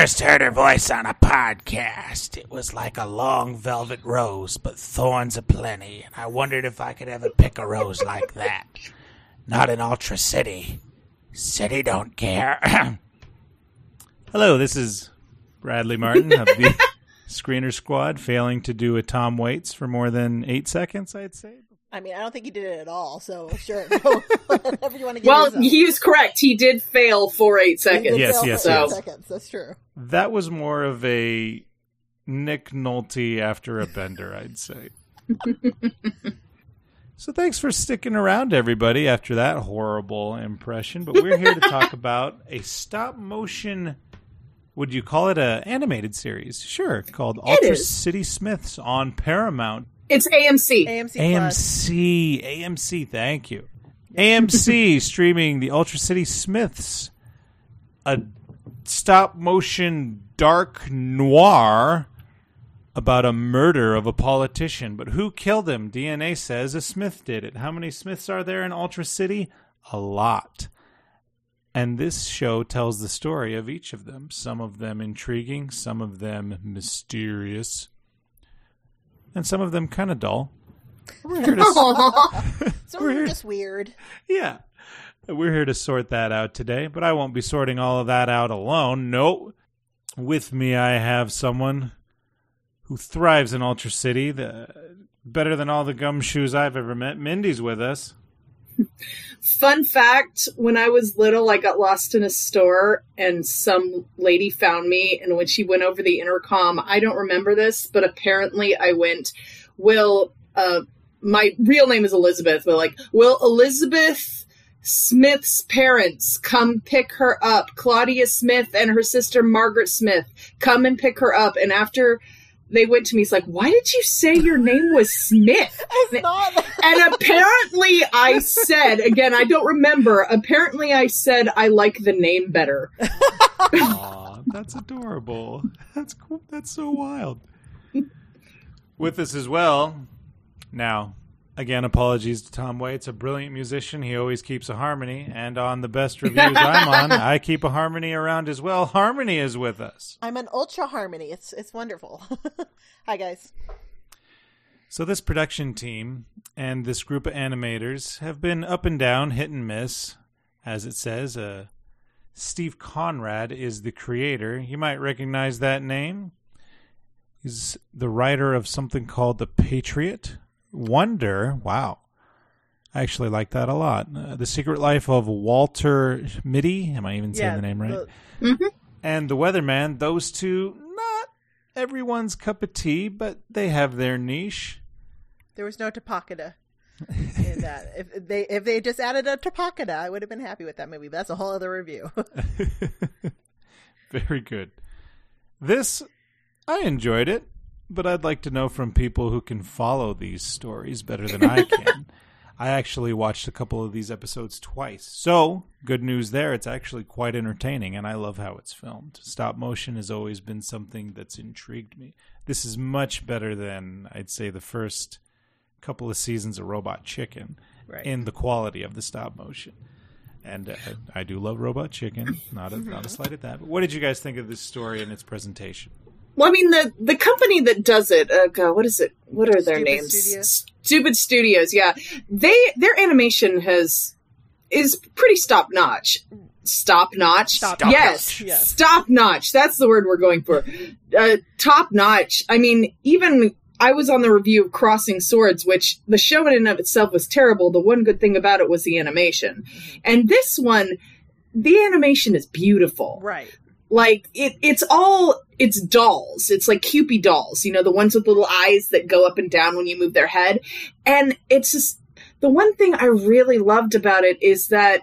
First heard her voice on a podcast. It was like a long velvet rose, but thorns aplenty, and I wondered if I could ever pick a rose like that. Not in Ultra City. City don't care. Hello, this is Bradley Martin of the Screener Squad, failing to do a Tom Waits for more than eight seconds, I'd say. I mean, I don't think he did it at all. So sure, go whatever you want to give. Well, yourself. he was correct. He did fail for eight seconds. Yes, yes, for eight yes. Seconds. That's true. That was more of a Nick Nolte after a bender, I'd say. so thanks for sticking around, everybody, after that horrible impression. But we're here to talk about a stop motion. Would you call it a animated series? Sure, called Ultra is. City Smiths on Paramount. It's AMC. AMC, Plus. AMC, AMC, thank you. AMC streaming the Ultra City Smiths, a stop motion dark noir about a murder of a politician. But who killed him? DNA says a Smith did it. How many Smiths are there in Ultra City? A lot. And this show tells the story of each of them. Some of them intriguing, some of them mysterious, and some of them kind of dull. We're here to So We're we're here- just weird. yeah. We're here to sort that out today, but I won't be sorting all of that out alone. No. With me, I have someone who thrives in Ultra City, the, better than all the gumshoes I've ever met. Mindy's with us. Fun fact when I was little, I got lost in a store and some lady found me. And when she went over the intercom, I don't remember this, but apparently I went, Will, uh, my real name is Elizabeth, but like, Will Elizabeth Smith's parents come pick her up? Claudia Smith and her sister Margaret Smith come and pick her up. And after they went to me, It's like, Why did you say your name was Smith? It's not. and apparently I said again, I don't remember. Apparently I said I like the name better. Aw, that's adorable. That's cool. That's so wild. With us as well. Now, again, apologies to Tom Waits, a brilliant musician. He always keeps a harmony. And on the best reviews I'm on, I keep a harmony around as well. Harmony is with us. I'm an ultra harmony. It's it's wonderful. Hi guys. So this production team and this group of animators have been up and down, hit and miss, as it says. Uh, Steve Conrad is the creator. You might recognize that name. He's the writer of something called The Patriot. Wonder, wow. I actually like that a lot. Uh, the Secret Life of Walter Mitty. Am I even saying the name right? the- and the weatherman those two not everyone's cup of tea but they have their niche there was no Topakada in that. If they if they just added a Topakada, I would have been happy with that movie. But that's a whole other review. very good this i enjoyed it but i'd like to know from people who can follow these stories better than i can i actually watched a couple of these episodes twice so good news there it's actually quite entertaining and i love how it's filmed stop motion has always been something that's intrigued me this is much better than i'd say the first couple of seasons of robot chicken Right. in the quality of the stop motion and uh, I do love Robot Chicken. Not a not a slight at that. But what did you guys think of this story and its presentation? Well, I mean the the company that does it, uh, God, what is it? What are their Stupid names? Studios? Stupid Studios. Yeah, they their animation has is pretty stop notch. Stop notch. Stop yes, yes. stop notch. That's the word we're going for. Uh, top notch. I mean, even I was on the review of Crossing Swords, which the show in and of itself was terrible. The one good thing about it was the animation. And this one, the animation is beautiful. Right. Like it it's all it's dolls. It's like Kewpie dolls, you know, the ones with little eyes that go up and down when you move their head. And it's just the one thing I really loved about it is that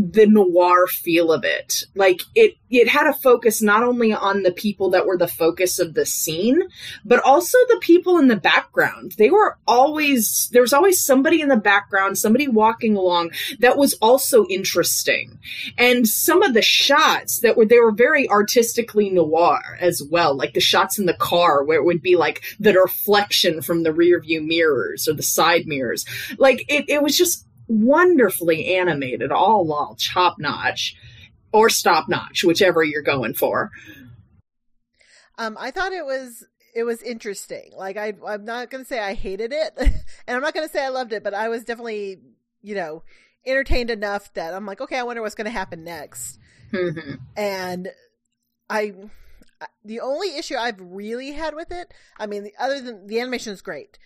the noir feel of it. Like it it had a focus not only on the people that were the focus of the scene, but also the people in the background. They were always there was always somebody in the background, somebody walking along that was also interesting. And some of the shots that were they were very artistically noir as well, like the shots in the car where it would be like the reflection from the rear view mirrors or the side mirrors. Like it it was just wonderfully animated, all all chop notch or stop notch, whichever you're going for. Um, I thought it was it was interesting. Like I, I'm not gonna say I hated it, and I'm not gonna say I loved it, but I was definitely, you know, entertained enough that I'm like, okay, I wonder what's gonna happen next. Mm-hmm. And I, the only issue I've really had with it, I mean, the, other than the animation is great,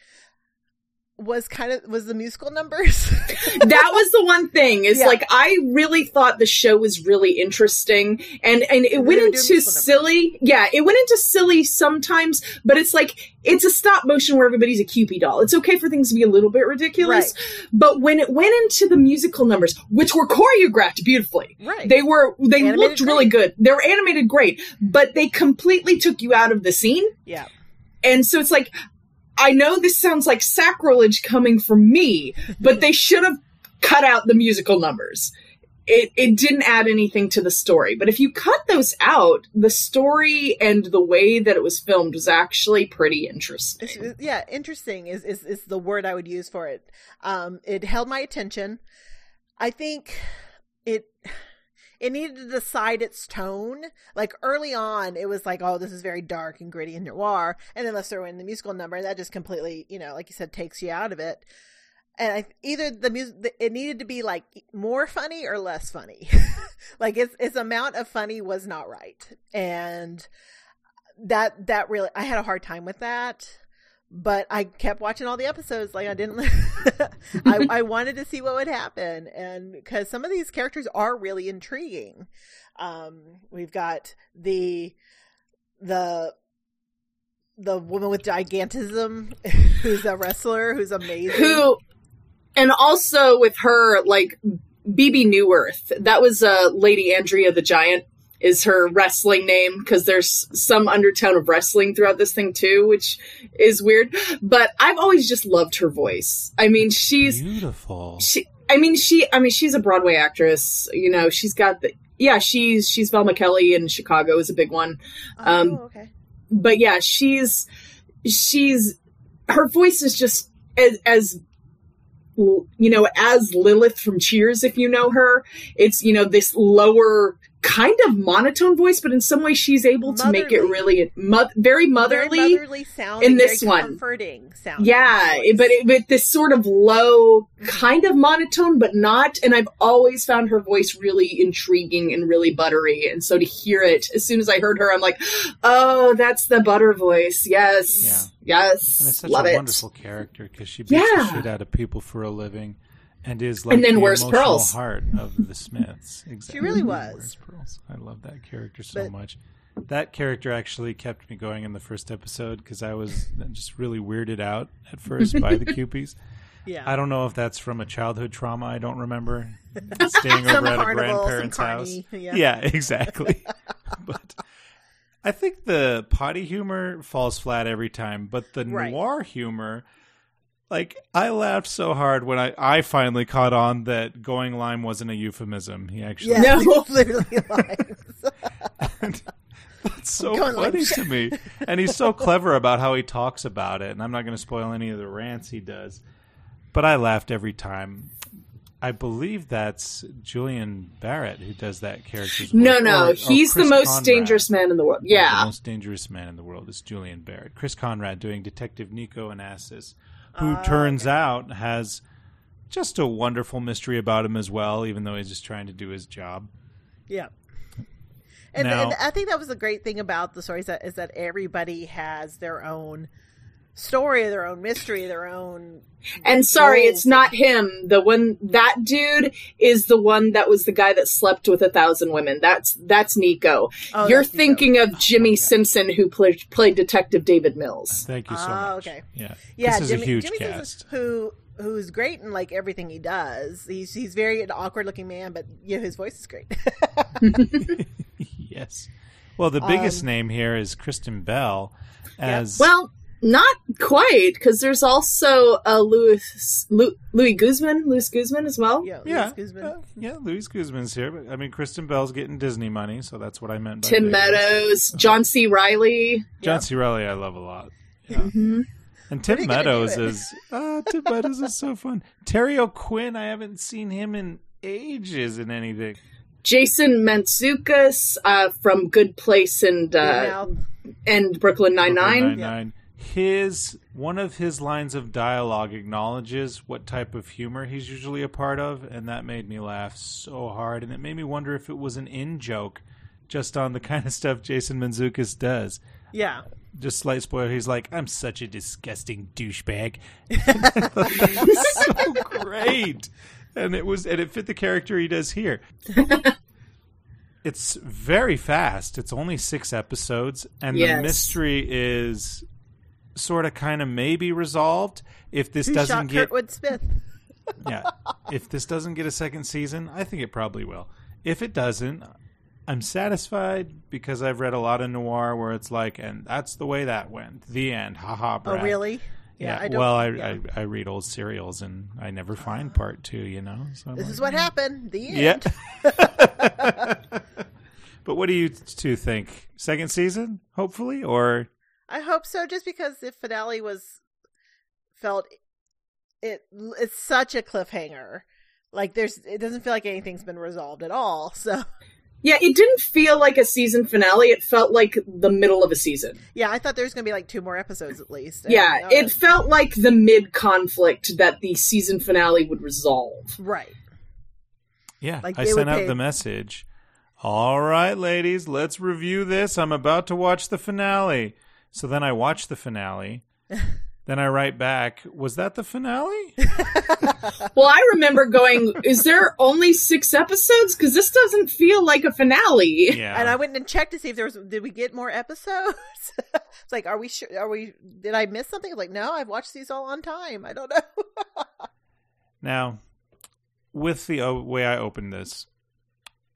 was kind of was the musical numbers. that was the one thing is Yeah. like I really thought the show was really interesting and and it went into musical numbers. silly yeah it went into silly sometimes but it's like it's a stop motion where everybody's a Kewpie doll it's okay for things to be a little bit ridiculous but when it went into the musical numbers which were choreographed beautifully right. they were they Animated looked really good they were animated great but they completely took you out of the scene yeah. and so it's like, I know this sounds like sacrilege coming from me, but they should have cut out the musical numbers. It, it didn't add anything to the story. But if you cut those out, the story and the way that it was filmed was actually pretty interesting. Yeah, interesting is, is is the word I would use for it. Um, it held my attention. I think it it needed to decide its tone. Like early on, it was like, oh, this is very dark and gritty and noir, and then let's throw in the musical number, and that just completely, you know, like you said, takes you out of it. And I either the music it needed to be like more funny or less funny. like its its amount of funny was not right, and that that really I had a hard time with that but I kept watching all the episodes. Like I didn't, I, I wanted to see what would happen, and because some of these characters are really intriguing. Um, we've got the the the woman with gigantism, who's a wrestler, who's amazing. Who, and also with her, like, Bebe Neuwirth, that was uh, Lady Andrea the Giant, is her wrestling name, because there's some undertone of wrestling throughout this thing too, which is weird. But I've always just loved her voice. I mean, she's Beautiful. she i mean she i mean she's a broadway actress you know she's got the yeah she's she's velma kelly in chicago is a big one um, oh, okay. but yeah she's she's her voice is just as as you know as lilith from cheers if you know her it's you know this lower kind of monotone voice but in some way she's able to make it really mo- very motherly very motherly sounding, in this very one. comforting sounding. yeah, voice. but it, with this sort of low, mm-hmm. kind of monotone, but not. And I've always found her voice really intriguing and really buttery. And so to hear it, as soon as I heard her, I'm like, oh, that's the butter voice. Yes, yes, And it's such love a it. wonderful character because she beats Yeah. the shit out of people for a living, and is like And then the emotional pearls. heart of the Smiths. Exactly. She really was. Pearls. I love that character so But- much. That character actually kept me going in the first episode because I was just really weirded out at first by the Kewpies. yeah. I don't know if that's from a childhood trauma I don't remember. Staying over at a grandparent's house. yeah. yeah exactly. but I think the potty humor falls flat every time, but the Right. noir humor, like I laughed so hard when I, I finally caught on that going lime wasn't a euphemism. He actually Yeah, No. literally lines. That's so Going lime. funny to me. And he's so clever about how he talks about it. And I'm not going to spoil any of the rants he does. But I laughed every time. I believe that's Julian Barrett who does that character. No, voice. no, Or- or he's the most Conrad. dangerous man in the world. The Yeah, most dangerous man in the world is Julian Barrett. Chris Conrad doing Detective Nico Onassis, who Ah, turns out has just a wonderful mystery about him as well, even though he's just trying to do his job. Yeah. And, Now- and I think that was the great thing about the stories that is that everybody has their own story, of their own mystery, of their own. And sorry, roles. it's not him. The one that dude is the one that was the guy that slept with a thousand women. That's that's Nico. Oh, You're that's Nico. thinking of Jimmi Simpson, who played played Detective David Mills. Thank you so Oh, much. okay. Yeah. Yeah, this is Jimmi, a huge Jimmi cast. Simpson, who who's great in like everything he does. He's he's very an awkward looking man, but yeah, his voice is great. yes. Well, the biggest Um, name here is Kristen Bell as Well, not quite, because there's also uh, Louis Lu- Louis Guzman, Louis Guzman as well. yeah, yeah, Luis Guzman. uh, yeah. Louis Guzman's here, but I mean, Kristen Bell's getting Disney money, so that's what I meant. by Tim big. Meadows, John C. Reilly. John C. Reilly, I love a lot. Yeah. Mm-hmm. And Tim are you gonna do Meadows it? is uh, Tim Meadows is so fun. Terry O'Quinn, I haven't seen him in ages in anything. Jason Mantzoukas uh, from Good Place and uh, and Brooklyn Nine Nine. His one of his lines of dialogue acknowledges what type of humor he's usually a part of, and that made me laugh so hard. And it made me wonder if it was an in joke, just on the kind of stuff Jason Mantzoukas does. Yeah, Just slight spoiler. He's like, "I'm such a disgusting douchebag." so great, and it was, and it fit the character he does here. it's very fast. It's only six episodes, and the mystery is sort of, kind of, maybe resolved. If this who doesn't get, Kurtwood Smith? yeah, if this doesn't get a second season, I think it probably will. If it doesn't, I'm satisfied because I've read a lot of noir where it's like, and that's the way that went. The end. Haha. Oh, Brad. really? Yeah. I don't, well, I, yeah. I I read old serials and I never find part two. You know. So this like, is what hmm. happened. The end. Yeah. but what do you two think? Second season, hopefully, or I hope so. Just because the finale was felt it, it's such a cliffhanger. Like there's, it doesn't feel like anything's been resolved at all. So Yeah, it didn't feel like a season finale. It felt like the middle of a season. yeah, I thought there was gonna be like two more episodes at least. Yeah, it felt like the mid conflict that the season finale would resolve. right. yeah, Like, I they sent out pay- the message. All right, ladies, let's review this. I'm about to watch the finale. So then I watch the finale. then I write back, was that the finale? Well, I remember going, is there only six episodes? Because this doesn't feel like a finale. Yeah. And I went and checked to see if there was. Did we get more episodes? it's like, are we sure? Are we? Did I miss something? It's like, no, I've watched these all on time. I don't know. Now, with the o- way I opened this,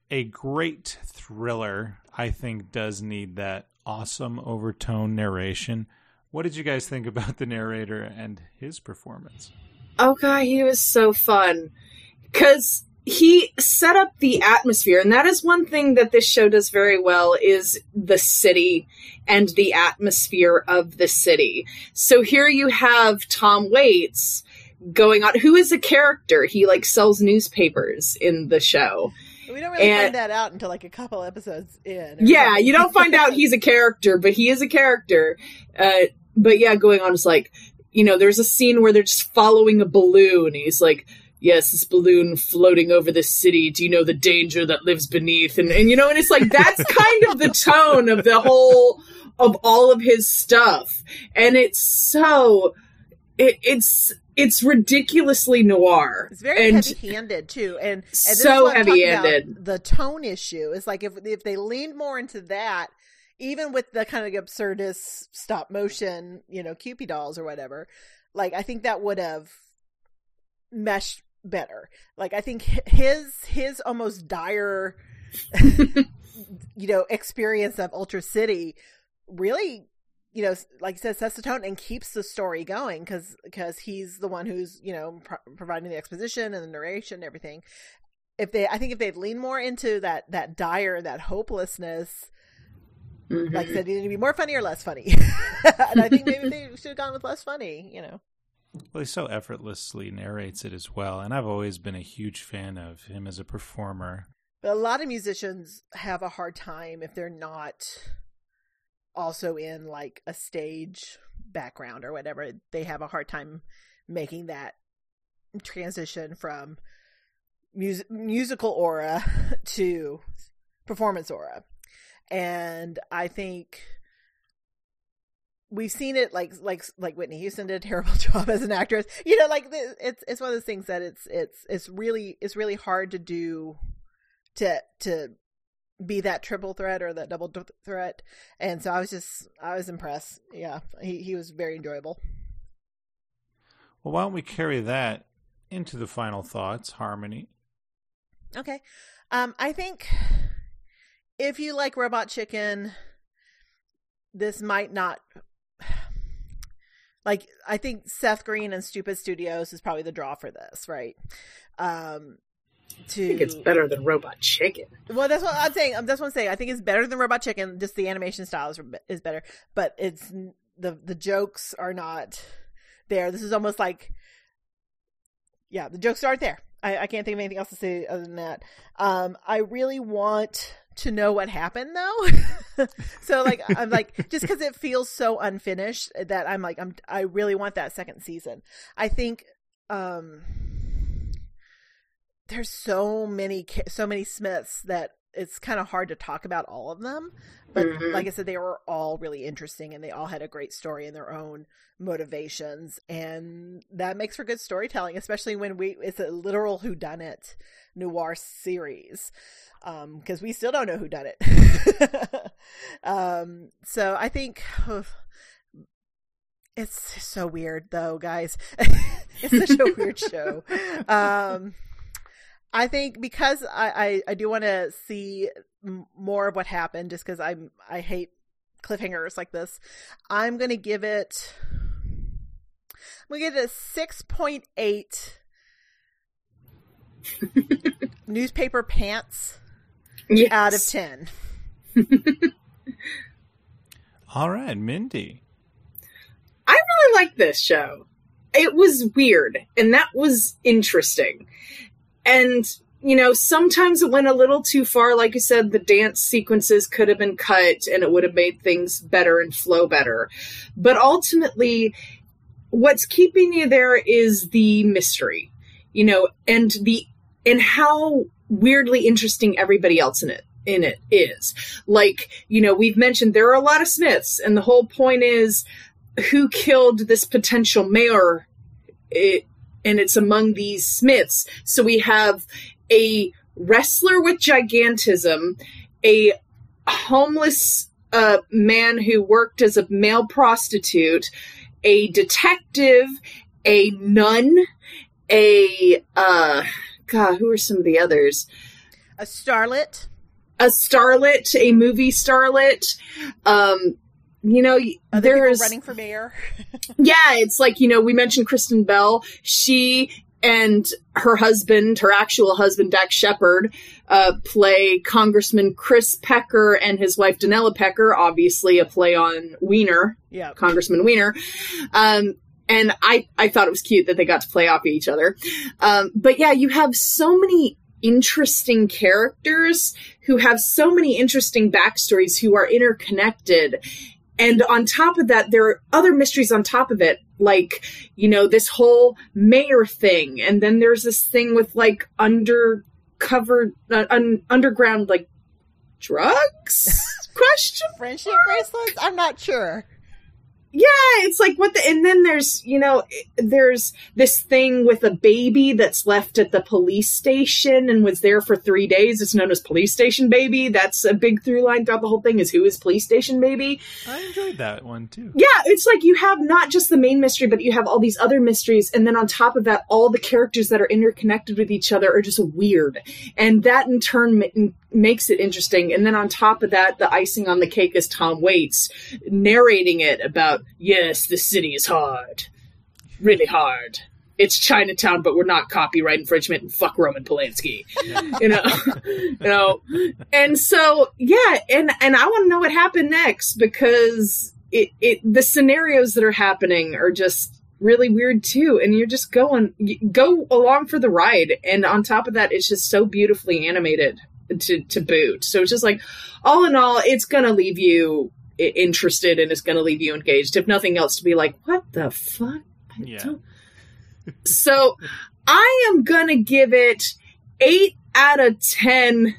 a great thriller, I think, does need that awesome overtone narration. What did you guys think about the narrator and his performance? Oh god, he was so fun. Cause he set up the atmosphere, and that is one thing that this show does very well is the city and the atmosphere of the city. So here you have Tom Waits going on who is a character. He like sells newspapers in the show. We don't really And- find that out until like a couple episodes in. Yeah, something. you don't find out he's a character, but he is a character. Uh, but yeah, going on is like, you know, there's a scene where they're just following a balloon. And he's like, yes, this balloon floating over the city. Do you know the danger that lives beneath? And, and you know, and it's like, that's kind of the tone of the whole, of all of his stuff. And it's so, it, it's, it's ridiculously noir. It's very and heavy-handed too, and, and So what I'm talking heavy-handed. The tone issue is like if if they leaned more into that, even with the kind of absurdist stop motion, you know, Kewpie dolls or whatever, like I think that would have meshed better. Like I think his his almost dire, you know, experience of Ultra City really you know, like you said, sets the tone and keeps the story going because because he's the one who's you know pro- providing the exposition and the narration and everything. If they, I think if they'd lean more into that that dire, that hopelessness, Mhm. like I said, either to be more funny or less funny. and I think maybe they should have gone with less funny. You know, Well, he so effortlessly narrates it as well, and I've always been a huge fan of him as a performer. but a lot of musicians have a hard time if they're not also in like a stage background or whatever. They have a hard time making that transition from mus- musical aura to performance aura. And I think we've seen it like like like Whitney Houston did a terrible job as an actress. You know, like it's it's one of those things that it's it's it's really it's really hard to do to to be that triple threat or that double threat. And so I was just I was impressed. Yeah, he he was very enjoyable. Well, why don't we carry that into the final thoughts, Harmony? Okay. Um I think if you like Robot Chicken, this might not like I think Seth Green and Stupid Studios is probably the draw for this, right? Um to I think it's better than Robot Chicken. Well, that's what I'm saying. That's what I'm saying. I think it's better than Robot Chicken. Just the animation style is, is better, but it's the the jokes are not there. This is almost like, yeah, the jokes aren't there. I, I can't think of anything else to say other than that. Um, I really want to know what happened though. so like I'm like just because it feels so unfinished that I'm like I'm I really want that second season. I think um there's so many so many Smiths that it's kind of hard to talk about all of them. But mm-hmm. like I said, they were all really interesting and they all had a great story and their own motivations. And that makes for good storytelling, especially when we, it's a literal whodunit noir series. Um, cause we still don't know who done it. um, so I think, oh, it's so weird though, guys. it's such a weird show. Um, I think because I, I, I do want to see more of what happened just because I'm I hate cliffhangers like this. I'm gonna give it I'm gonna give it a six point eight newspaper pants yes. out of ten. All right, Mindy. I really like this show. It was weird, and that was interesting. And you know, sometimes it went a little too far. Like you said, the dance sequences could have been cut and it would have made things better and flow better. But ultimately, what's keeping you there is the mystery, you know, and the, and how weirdly interesting everybody else in it in it is. Like, you know, we've mentioned there are a lot of Smiths, and the whole point is who killed this potential mayor. It, and it's among these Smiths. So we have a wrestler with gigantism, a homeless uh, man who worked as a male prostitute, a detective, a nun, a uh, God, who are some of the others? A starlet. A starlet, a movie starlet. Um, you know, Other there's running for mayor. yeah, it's like you know we mentioned Kristen Bell. She and her husband, her actual husband, Dax Shepard, uh, play Congressman Chris Pecker and his wife Donella Pecker. Obviously, a play on Weiner, yeah, Congressman Weiner. Um, and I, I thought it was cute that they got to play off each other. Um, but yeah, you have so many interesting characters who have so many interesting backstories who are interconnected and on top of that, there are other mysteries on top of it, like, you know, this whole mayor thing. And then there's this thing with like undercover, uh, un- underground, like drugs? Question? Friendship bracelets? I'm not sure yeah, it's like what the, and then there's, you know, there's this thing with a baby that's left at the police station and was there for three days. It's known as police station baby. That's a big through line throughout the whole thing is who is police station baby. I enjoyed that one too. Yeah, it's like you have not just the main mystery, but you have all these other mysteries. And then on top of that, all the characters that are interconnected with each other are just weird. And that in turn makes it interesting. And then on top of that, the icing on the cake is Tom Waits narrating it about, yes, the city is hard. Really hard. It's Chinatown, but we're not copyright infringement and fuck Roman Polanski. you know, you know, and so yeah, and and I want to know what happened next because it it the scenarios that are happening are just really weird too and you're just going go along for the ride and on top of that it's just so beautifully animated to to boot. So it's just like all in all, it's gonna leave you interested and it's gonna leave you engaged. If nothing else, to be like, what the fuck? yeah. so I am gonna give it eight out of ten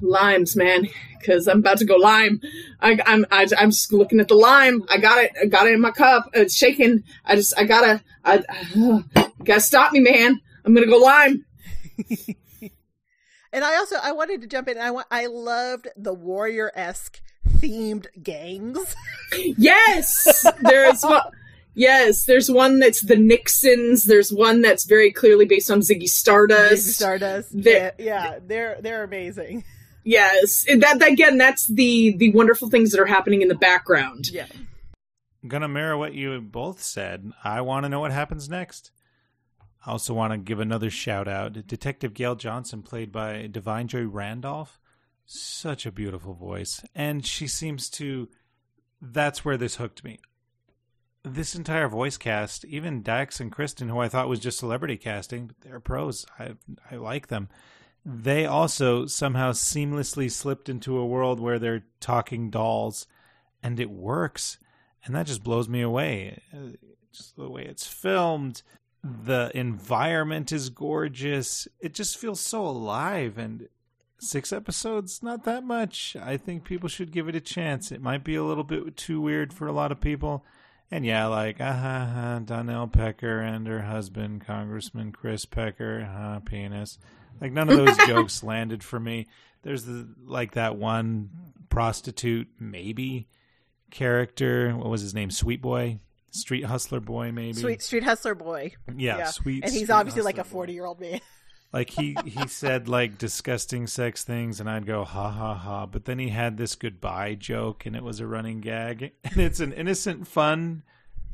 limes, man. because I'm about to go lime. I, I'm I, I'm just looking at the lime. I got it. I got it in my cup. Uh, it's shaking. I just I gotta I, I gotta stop me, man. I'm gonna go lime. And I also I wanted to jump in. I want I loved the warrior esque themed gangs. Yes, there's one. Yes, there's one that's the Nixons. There's one that's very clearly based on Ziggy Stardust. Ziggy Stardust. They're- yeah, yeah, they're they're amazing. Yes, And that again, that's the the wonderful things that are happening in the background. Yeah. I'm gonna mirror what you both said. I want to know what happens next. I also want to give another shout out. Detective Gail Johnson, played by Da'Vine Joy Randolph, such a beautiful voice, and she seems to. That's where this hooked me. This entire voice cast, even Dax and Kristen, who I thought was just celebrity casting, but they're pros. I I like them. They also somehow seamlessly slipped into a world where they're talking dolls, and it works and that just blows me away. Just the way it's filmed, the environment is gorgeous. It just feels so alive. And six episodes, not that much. I think people should give it a chance. It might be a little bit too weird for a lot of people. And yeah, like ha, ha, Donnell Pecker and her husband, Congressman Chris Pecker, ah, penis. Like none of those jokes landed for me. There's the like that one prostitute, maybe character. What was his name? Sweet Boy, Street Hustler Boy, maybe. Sweet street hustler boy. yeah, yeah. sweet. And he's obviously like a 40 year old man. Like he he said like disgusting sex things, and I'd go ha ha ha. But then he had this goodbye joke, and it was a running gag, and it's an innocent, fun,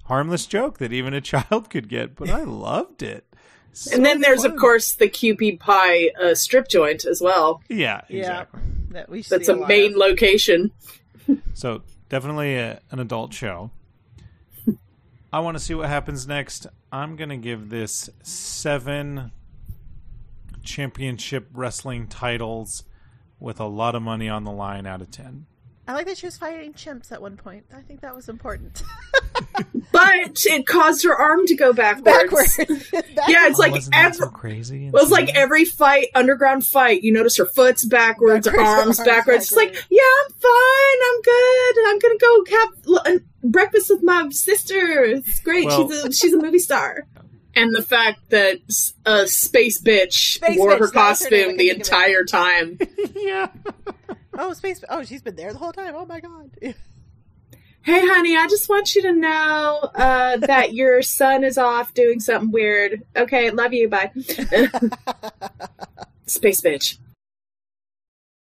harmless joke that even a child could get. But I loved it. So and then there's fun. of course the QP Pie uh, strip joint as well. yeah, Yeah. That we That's see a lot main of. location. So definitely a, an adult show. I want to see what happens next. I'm gonna give this seven championship wrestling titles with a lot of money on the line out of ten. I like that she was fighting chimps at one point. I think that was important. But it caused her arm to go backwards. Backwards. Yeah, it's Oh, like wasn't that every, so crazy. It was like every fight, underground fight. You notice her foot's backwards, her Backwards, her arms arms backwards. She's like, yeah, I'm fine. I'm good. I'm gonna go have l- uh, breakfast with my sister. It's great. Well- she's a she's a movie star. And the fact that a Space Bitch Space wore Bitch, her was her costume the couldn't think of it. entire time. yeah. oh, space. Oh, she's been there the whole time. Oh my god. hey, honey, I just want you to know uh, that your son is off doing something weird. Okay, love you. Bye. Space Bitch.